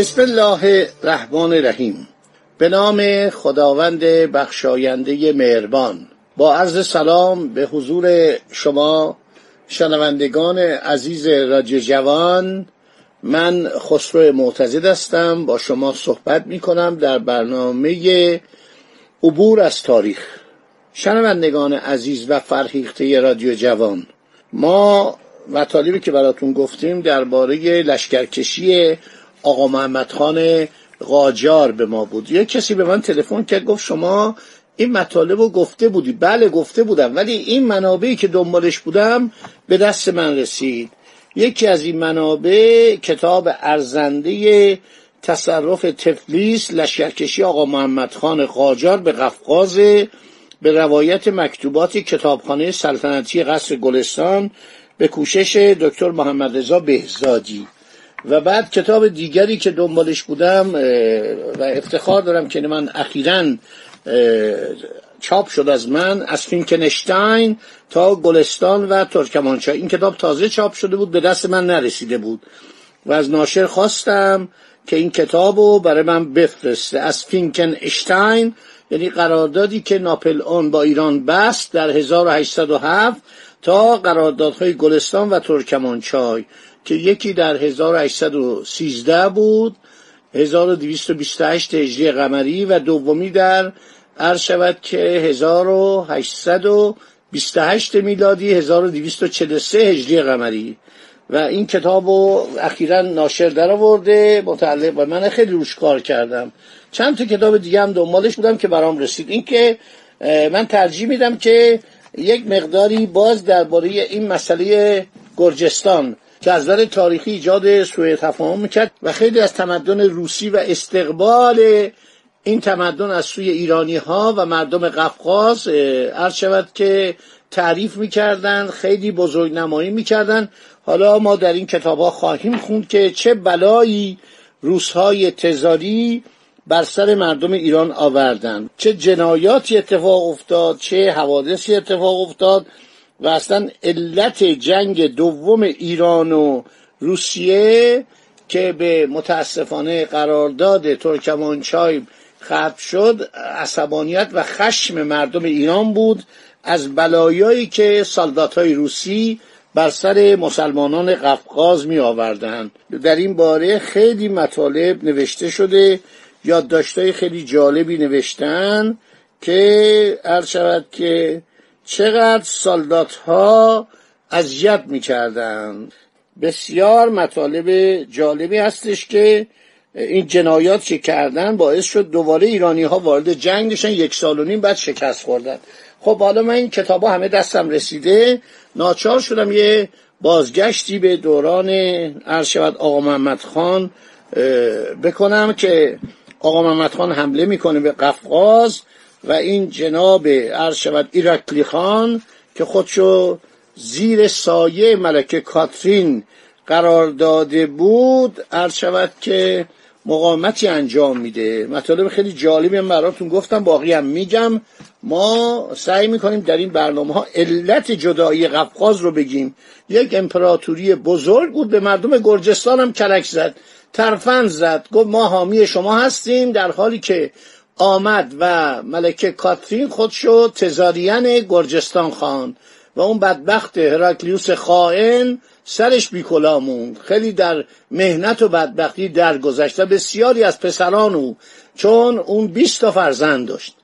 بسم الله الرحمن الرحیم. به نام خداوند بخشاینده مهربان. با عرض سلام به حضور شما شنوندگان عزیز رادیو جوان. من خسرو معتزد هستم. با شما صحبت می کنم در برنامه عبور از تاریخ. شنوندگان عزیز و فرهیخته رادیو جوان ما مطالبی که براتون گفتیم درباره لشکرکشی آقا محمد خان قاجار به ما بود. یه کسی به من تلفن کرد گفت شما این مطالب رو گفته بودی. بله گفته بودم ولی این منابعی که دنبالش بودم به دست من رسید. یکی از این منابع کتاب ارزنده تصرف تفلیس لشکرکشی آقا محمد خان قاجار به قفقاز به روایت مکتوبات کتابخانه سلطنتی قصر گلستان به کوشش دکتر محمد رضا بهزادی. و بعد کتاب دیگری که دنبالش بودم و افتخار دارم که من اخیرا چاپ شد از من از فینکنشتاین تا گلستان و ترکمانچای این کتاب تازه چاپ شده بود به دست من نرسیده بود. و از ناشر خواستم که این کتاب رو برای من بفرسته. از فینکنشتاین یعنی قراردادی که ناپل اون با ایران بست در 1807 تا قراردادهای گلستان و ترکمانچای که یکی در 1813 بود 1228 هجری قمری و دومی در عرض شود که 1828 میلادی 1243 هجری قمری. و این کتاب رو اخیرا ناشر در آورده متعلق به من خیلی روش کار کردم. چند تا کتاب دیگه هم دنبالش بودم که برام رسید. این که من ترجیح میدم که یک مقداری باز درباره این مسئله گرجستان که از نظر تاریخی ایجاد سوء تفاهم می‌کرد و خیلی از تمدن روسی و استقبال این تمدن از سوی ایرانی ها و مردم قفقاز عرض شود که تعریف می‌کردن خیلی بزرگ نمایی می‌کردن حالا ما در این کتاب ها خواهیم خوند که چه بلایی روسهای تزاری بر سر مردم ایران آوردن چه جنایاتی اتفاق افتاد چه حوادثی اتفاق افتاد. و اصلا علت جنگ دوم ایران و روسیه که به متاسفانه قرارداد ترکمانچای ختم شد عصبانیت و خشم مردم ایران بود از بلایایی که سالدات های روسی بر سر مسلمانان قفقاز می آوردن. در این باره خیلی مطالب نوشته شده یادداشتهای خیلی جالبی نوشتن که عرض شود که چقدر سالدات ها اذیت می‌کردن. بسیار مطالب جالبی هستش که این جنایات که کردن باعث شد دوباره ایرانی ها وارد جنگ بشن. یک سال و نیم بعد شکست خوردن. خب حالا من این کتاب همه دستم رسیده. ناچار شدم یه بازگشتی به دوران عرض شود آقا محمد خان بکنم که آقا محمد خان حمله می‌کنه به قفقاز. و این جناب عرض شود ایرکلی خان که خودشو زیر سایه ملکه کاترین قرار داده بود عرض شود که مقاومتی انجام میده. مطالب خیلی جالبی هم براتون گفتم باقی هم میگم. ما سعی می‌کنیم در این برنامه ها علت جدایی قفقاز رو بگیم. یک امپراتوری بزرگ بود به مردم گرجستان هم کلک زد ترفند زد گفت ما حامی شما هستیم در حالی که آمد و ملکه کاترین خودشو تزاریان گرجستان خان و اون بدبخت هراکلیوس خائن سرش بیکلا موند. خیلی در مهنت و بدبختی درگذشت و بسیاری از پسران او چون اون 20 تا فرزند داشت.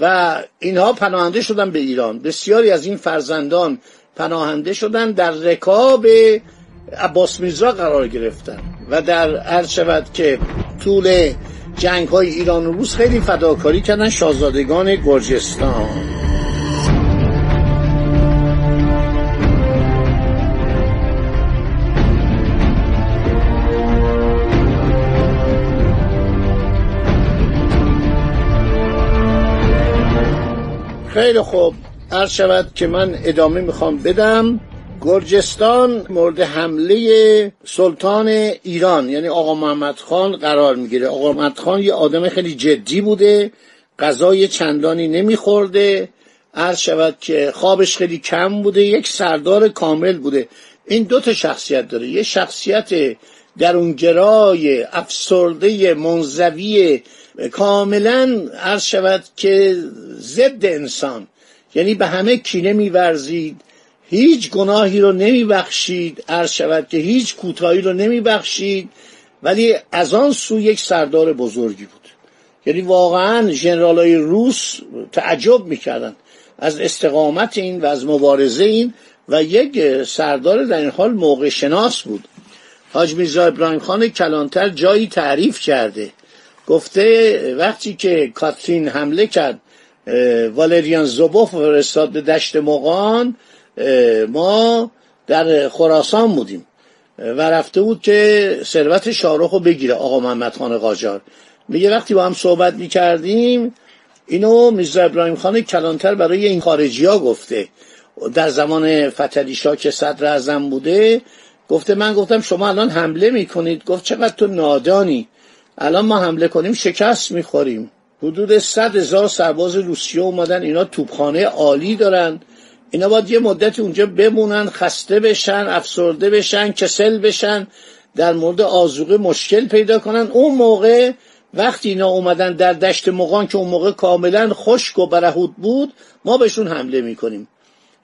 و اینها پناهنده شدن به ایران. بسیاری از این فرزندان پناهنده شدن در رکاب عباس میرزا قرار گرفتن و در عرض شود که طول جنگ های ایران و روس خیلی فداکاری کردن شاهزادگان گرجستان. خیلی خوب. عرض شود که من ادامه می‌خوام بدم. گرجستان مورد حمله سلطان ایران یعنی آقا محمد خان قرار می‌گیره. آقا محمد خان یه آدم خیلی جدی بوده غذای چندانی نمیخورده. عرض شود که خوابش خیلی کم بوده یک سردار کامل بوده. این دو تا شخصیت داره. یه شخصیت درونگرای افسرده منزوی کاملا عرض شود که ضد انسان. یعنی به همه کینه میورزید. هیچ گناهی رو نمیبخشید عرض شود که هیچ کوتاهی رو نمیبخشید. ولی از آن سو یک سردار بزرگی بود. یعنی واقعا ژنرالای روس تعجب می‌کردن از استقامت این و از مبارزه این و یک سردار در این حال موقع شناس بود. حاج میرزا ابراهیم خان کلانتر جایی تعریف کرده. گفته وقتی که کاترین حمله کرد والریان زوبوف فرستاد به دشت مقان ما در خراسان بودیم. و رفته بود که ثروت شاروخ رو بگیره آقا محمد خان قاجار. میگه وقتی با هم صحبت می‌کردیم اینو میرزا ابراهیم خان کلانتر برای این خارجی ها گفته. در زمان فتلی که صدر اعظم بوده گفته من گفتم شما الان حمله می‌کنید. گفت چقدر تو نادانی. الان ما حمله کنیم شکست می‌خوریم. حدود صد هزار سرباز روسیه اومدن اینا توپخانه عالی دارن. اینا باید یه مدت اونجا بمونن خسته بشن افسرده بشن کسل بشن در مورد آزوقه مشکل پیدا کنن. اون موقع وقتی اینا اومدن در دشت مقان که اون موقع کاملا خشک و برهود بود ما بهشون حمله می‌کنیم.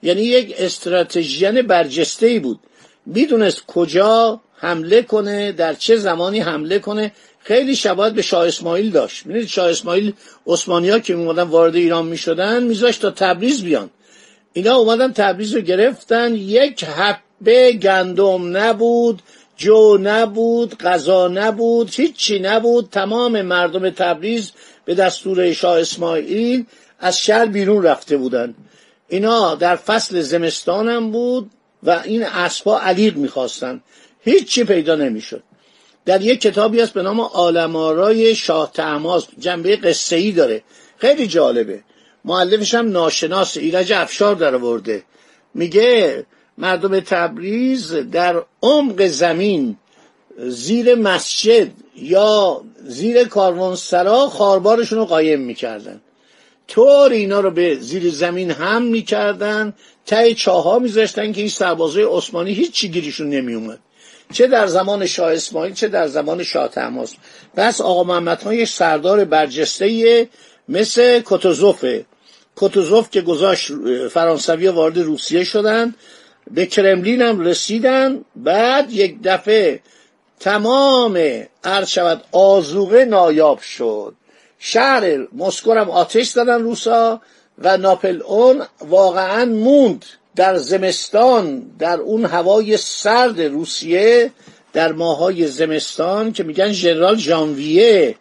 یعنی یک استراتژیان برجسته ای بود. می‌دونست کجا حمله کنه در چه زمانی حمله کنه. خیلی شباهت به شاه اسماعیل داشت. می‌دونید شاه اسماعیل عثمانی ها که میمدن وارد ایران می‌شدن میذاشت تا تبریز بیان. اینا اومدن تبریز رو گرفتن. یک حبه گندم نبود جو نبود غذا نبود هیچی نبود. تمام مردم تبریز به دستور شاه اسماعیل از شهر بیرون رفته بودن. اینا در فصل زمستان هم بود و این اسبا علیق می‌خواستن. هیچی پیدا نمی‌شد. در یک کتابی هست به نام آلمارای شاه تماز جنبه قصه ای داره. خیلی جالبه. معلفش هم ناشناس ایرج افشار در ورده میگه مردم تبریز در عمق زمین زیر مسجد یا زیر کاروانسرا خاربارشون رو قایم می‌کردن. طور اینا رو به زیر زمین هم می‌کردن ته چاها میذاشتن که این سربازای عثمانی هیچ چی گیریشون نمیومد. چه در زمان شاه اسماعیل چه در زمان شاه تماس. پس آقا محمد یک سردار برجسته مثل کتوزوفه. کتوزوف که گذاشت فرانسوی وارد روسیه شدن به کرملین هم رسیدن. بعد یک دفعه تمام عرض شود آزوغه نایاب شد. شهر مسکو هم آتش زدن روسا و ناپل اون واقعا موند در زمستان در اون هوای سرد روسیه در ماهای زمستان که میگن ژنرال ژانویه.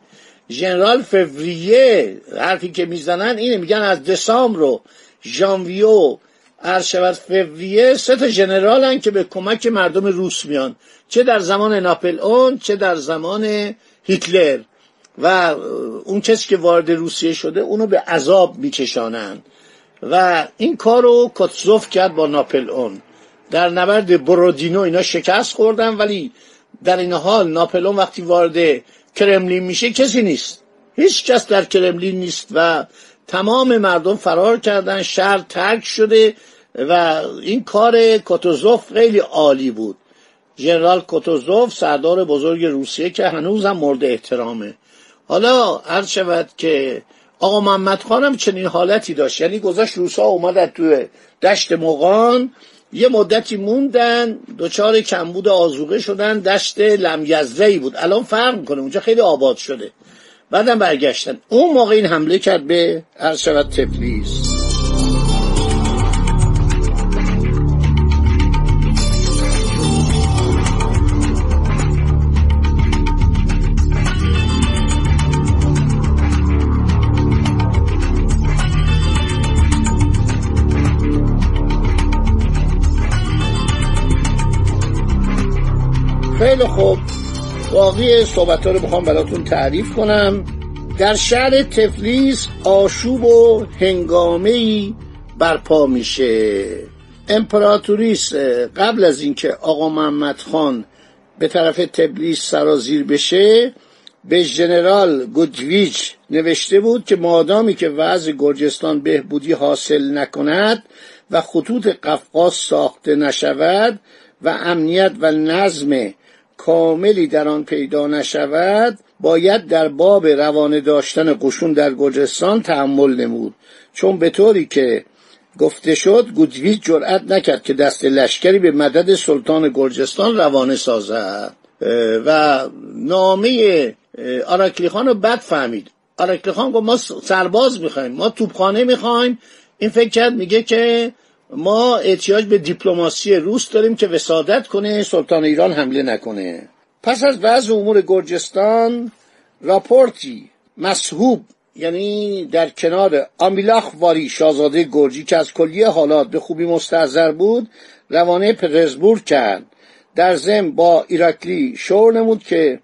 ژنرال فوریه حرفی که می‌زنن اینه میگن از دسامبر رو ژانویه عرض شود فوریه سه تا ژنرالن که به کمک مردم روس میان چه در زمان ناپل اون چه در زمان هیتلر. و اون کسی که وارد روسیه شده اونو به عذاب میکشانند و این کار رو کتزوف کرد با ناپل اون در نبرد برودینو اینا شکست خوردن ولی در این حال ناپلون وقتی وارد کرملین میشه کسی نیست. هیچ کس در کرملین نیست و تمام مردم فرار کردن شهر ترک شده و این کار کوتوزوف خیلی عالی بود. ژنرال کوتوزوف سردار بزرگ روسیه که هنوز هم مورد احترامه. حالا عرض شود که آقا محمد خانم چنین حالتی داشت یعنی گذاشت روسا اومدن توی دشت مقان یه مدتی موندن دچار کمبود آزوقه شدن دشت لمیزده بود. الان فرق می‌کنه اونجا خیلی آباد شده. بعدم برگشتن. اون موقع این حمله کرد به عرض شود باقی صحبت رو بخوام براتون تعریف کنم. در شهر تفلیس آشوب و هنگامه برپا میشه. امپراتوریس قبل از اینکه آقا محمد خان به طرف تبلیس سرازیر بشه به ژنرال گودویچ نوشته بود که مادامی که وضع گرجستان بهبودی حاصل نکند و خطوط قفقاز ساخته نشود و امنیت و نظم کاملی در آن پیدا نشود باید در باب روانه داشتن قشون در گرجستان تحمل نمود. چون به طوری که گفته شد گودویچ جرأت نکرد که دست لشکری به مدد سلطان گرجستان روانه سازد. و نامه آراکلی خان رو بد فهمید. آراکلی خان گفت ما سرباز می‌خوایم ما توپخانه می‌خوایم. این فکر کرد میگه که ما احتیاج به دیپلماسی روس داریم که وسادت کنه سلطان ایران حمله نکنه. پس از وضع امور گرجستان راپورتی مسحوب یعنی در کنار آمیلاخ واری شاهزاده گرجی که از کلیه حالات به خوبی مستحضر بود روانه پترزبورگ کرد. در زم با ایراکلی شور نمود که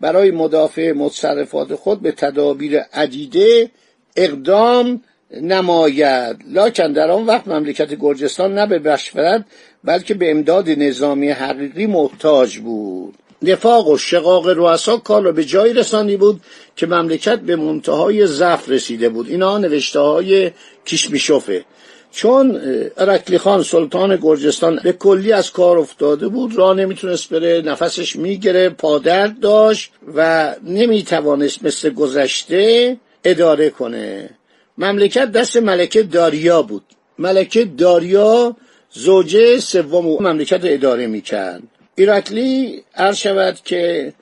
برای مدافع متصرفات خود به تدابیر عدیده اقدام نماید. لاکن در آن وقت مملکت گرجستان نه به بشفرد بلکه به امداد نظامی حقیقی محتاج بود. نفاق و شقاق رؤسا کار را به جایی رسانی بود که مملکت به منتهای ضعف رسیده بود. اینا نوشته های کیشمیشوفه چون ارکلی خان سلطان گرجستان به کلی از کار افتاده بود راه نمی‌تونست بره نفسش میگره پادرد داشت و نمی‌توانست مثل گذشته اداره کنه. مملکت دست ملکه داریا بود. ملکه داریا زوجه سوم مملکت اداره می‌کرد. ایراکلی عرض شود که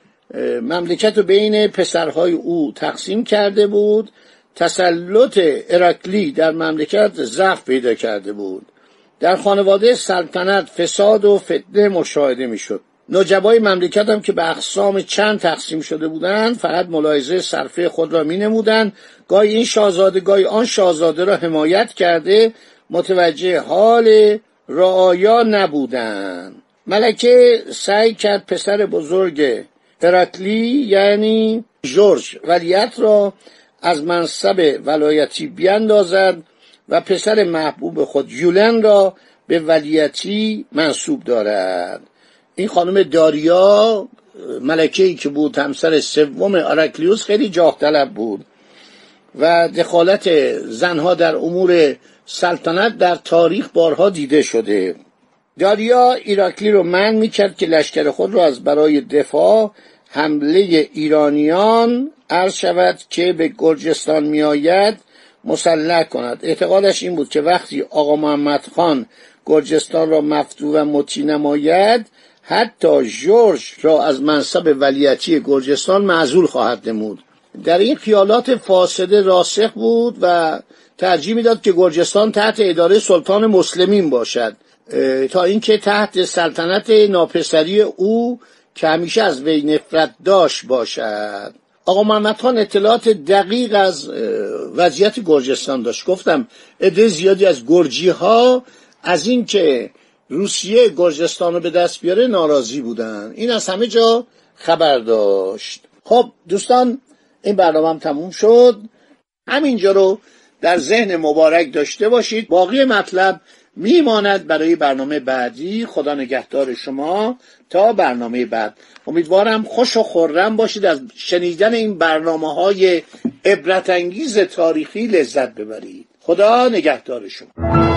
مملکت رو بین پسرهای او تقسیم کرده بود. تسلط اراکلی در مملکت ضعف پیدا کرده بود. در خانواده سلطنت فساد و فتنه مشاهده می‌شد. نجبای مملکت هم که به اقسام چند تقسیم شده بودند فقط ملاحظه صرفه خود را می نمودند گاهی این شاهزاده گاهی آن شاهزاده را حمایت کرده. متوجه حال رعایا نبودند. ملکه سعی کرد پسر بزرگ اراکلی یعنی جورج ولیت را از منصب ولایتی بیندازد و پسر محبوب خود یولن را به ولیتی منصوب دارد. این خانم داریا ملکه ای که بود همسر سوم آرکلیوس خیلی جاه طلب بود و دخالت زنها در امور سلطنت در تاریخ بارها دیده شده. داریا ایراکلی رو من می‌کرد که لشکر خود را از برای دفاع حمله ایرانیان عرض شود که به گرجستان میآید مسلح کند. اعتقادش این بود که وقتی آقا محمد خان گرجستان را مفتو و مطیع نماید حتی جورج را از منصب ولیتی گرجستان معذول خواهد نمود. در این خیالات فاسده راسخ بود و ترجیح می‌داد که گرجستان تحت اداره سلطان مسلمین باشد. تا اینکه تحت سلطنت ناپسری او که همیشه از وی نفرت داشت باشد. آقا محمد خان اطلاعات دقیق از وضعیت گرجستان داشت. گفتم عده زیادی از گرجی ها از اینکه روسیه گرجستان رو به دست بیاره ناراضی بودن. این از همه جا خبر داشت. خب دوستان این برنامه هم تموم شد. همینجا رو در ذهن مبارک داشته باشید. باقی مطلب میماند برای برنامه بعدی. خدا نگهدار شما تا برنامه بعد. امیدوارم خوش و خورم باشید. از شنیدن این برنامه های عبرتانگیز تاریخی لذت ببرید. خدا نگهدار شما.